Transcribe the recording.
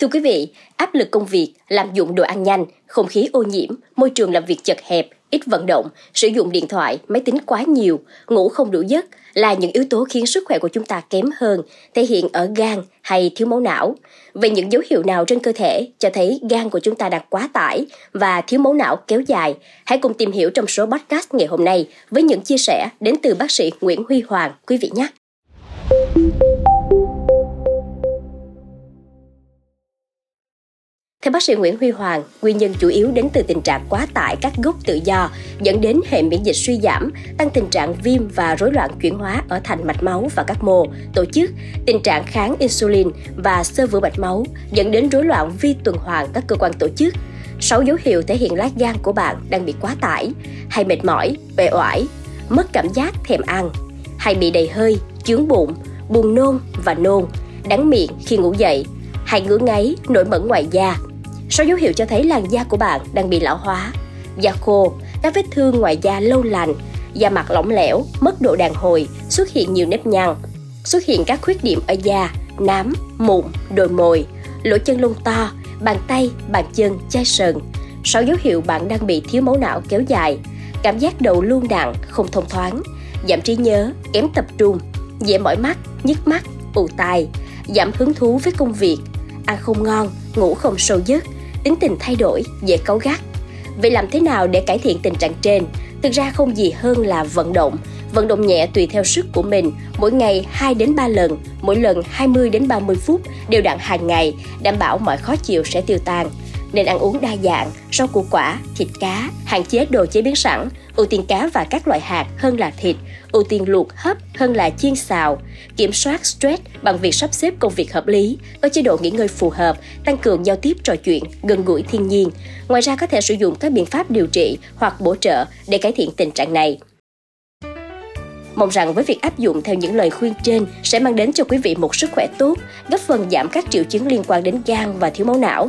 Thưa quý vị, áp lực công việc, lạm dụng đồ ăn nhanh, không khí ô nhiễm, môi trường làm việc chật hẹp, ít vận động, sử dụng điện thoại, máy tính quá nhiều, ngủ không đủ giấc là những yếu tố khiến sức khỏe của chúng ta kém hơn, thể hiện ở gan hay thiếu máu não. Vậy những dấu hiệu nào trên cơ thể cho thấy gan của chúng ta đang quá tải và thiếu máu não kéo dài? Hãy cùng tìm hiểu trong số podcast ngày hôm nay với những chia sẻ đến từ bác sĩ Nguyễn Huy Hoàng, quý vị nhé. Theo sĩ Nguyễn Huy Hoàng, nguyên nhân chủ yếu đến từ tình trạng quá tải các gốc tự do dẫn đến hệ miễn dịch suy giảm, tăng tình trạng viêm và rối loạn chuyển hóa ở thành mạch máu và các mô, tổ chức, tình trạng kháng insulin và sơ vữa mạch máu dẫn đến rối loạn vi tuần hoàn các cơ quan tổ chức. Sáu dấu hiệu thể hiện lát gan của bạn đang bị quá tải, hay mệt mỏi, uể oải, mất cảm giác thèm ăn, hay bị đầy hơi, chướng bụng, buồn nôn và nôn, đắng miệng khi ngủ dậy, hay ngứa ngáy, nổi mẩn ngoài da, 6 dấu hiệu cho thấy làn da của bạn đang bị lão hóa, da khô, các vết thương ngoài da lâu lành, da mặt lỏng lẻo, mất độ đàn hồi, xuất hiện nhiều nếp nhăn, xuất hiện các khuyết điểm ở da, nám, mụn, đồi mồi, lỗ chân lông to, bàn tay, bàn chân, chai sần. Sáu dấu hiệu bạn đang bị thiếu máu não kéo dài, cảm giác đầu luôn nặng, không thông thoáng, giảm trí nhớ, kém tập trung, dễ mỏi mắt, nhức mắt, ù tai, giảm hứng thú với công việc, ăn không ngon, ngủ không sâu giấc, tính tình thay đổi, dễ cáu gắt. Vậy làm thế nào để cải thiện tình trạng trên? Thực ra không gì hơn là vận động. Vận động nhẹ tùy theo sức của mình, mỗi ngày 2 đến 3 lần, mỗi lần 20 đến 30 phút, đều đặn hàng ngày, đảm bảo mọi khó chịu sẽ tiêu tan nên ăn uống đa dạng, rau củ quả, thịt cá, hạn chế đồ chế biến sẵn, ưu tiên cá và các loại hạt hơn là thịt, ưu tiên luộc hấp hơn là chiên xào, kiểm soát stress bằng việc sắp xếp công việc hợp lý, có chế độ nghỉ ngơi phù hợp, tăng cường giao tiếp trò chuyện, gần gũi thiên nhiên. Ngoài ra có thể sử dụng các biện pháp điều trị hoặc bổ trợ để cải thiện tình trạng này. Mong rằng với việc áp dụng theo những lời khuyên trên sẽ mang đến cho quý vị một sức khỏe tốt, góp phần giảm các triệu chứng liên quan đến gan và thiếu máu não.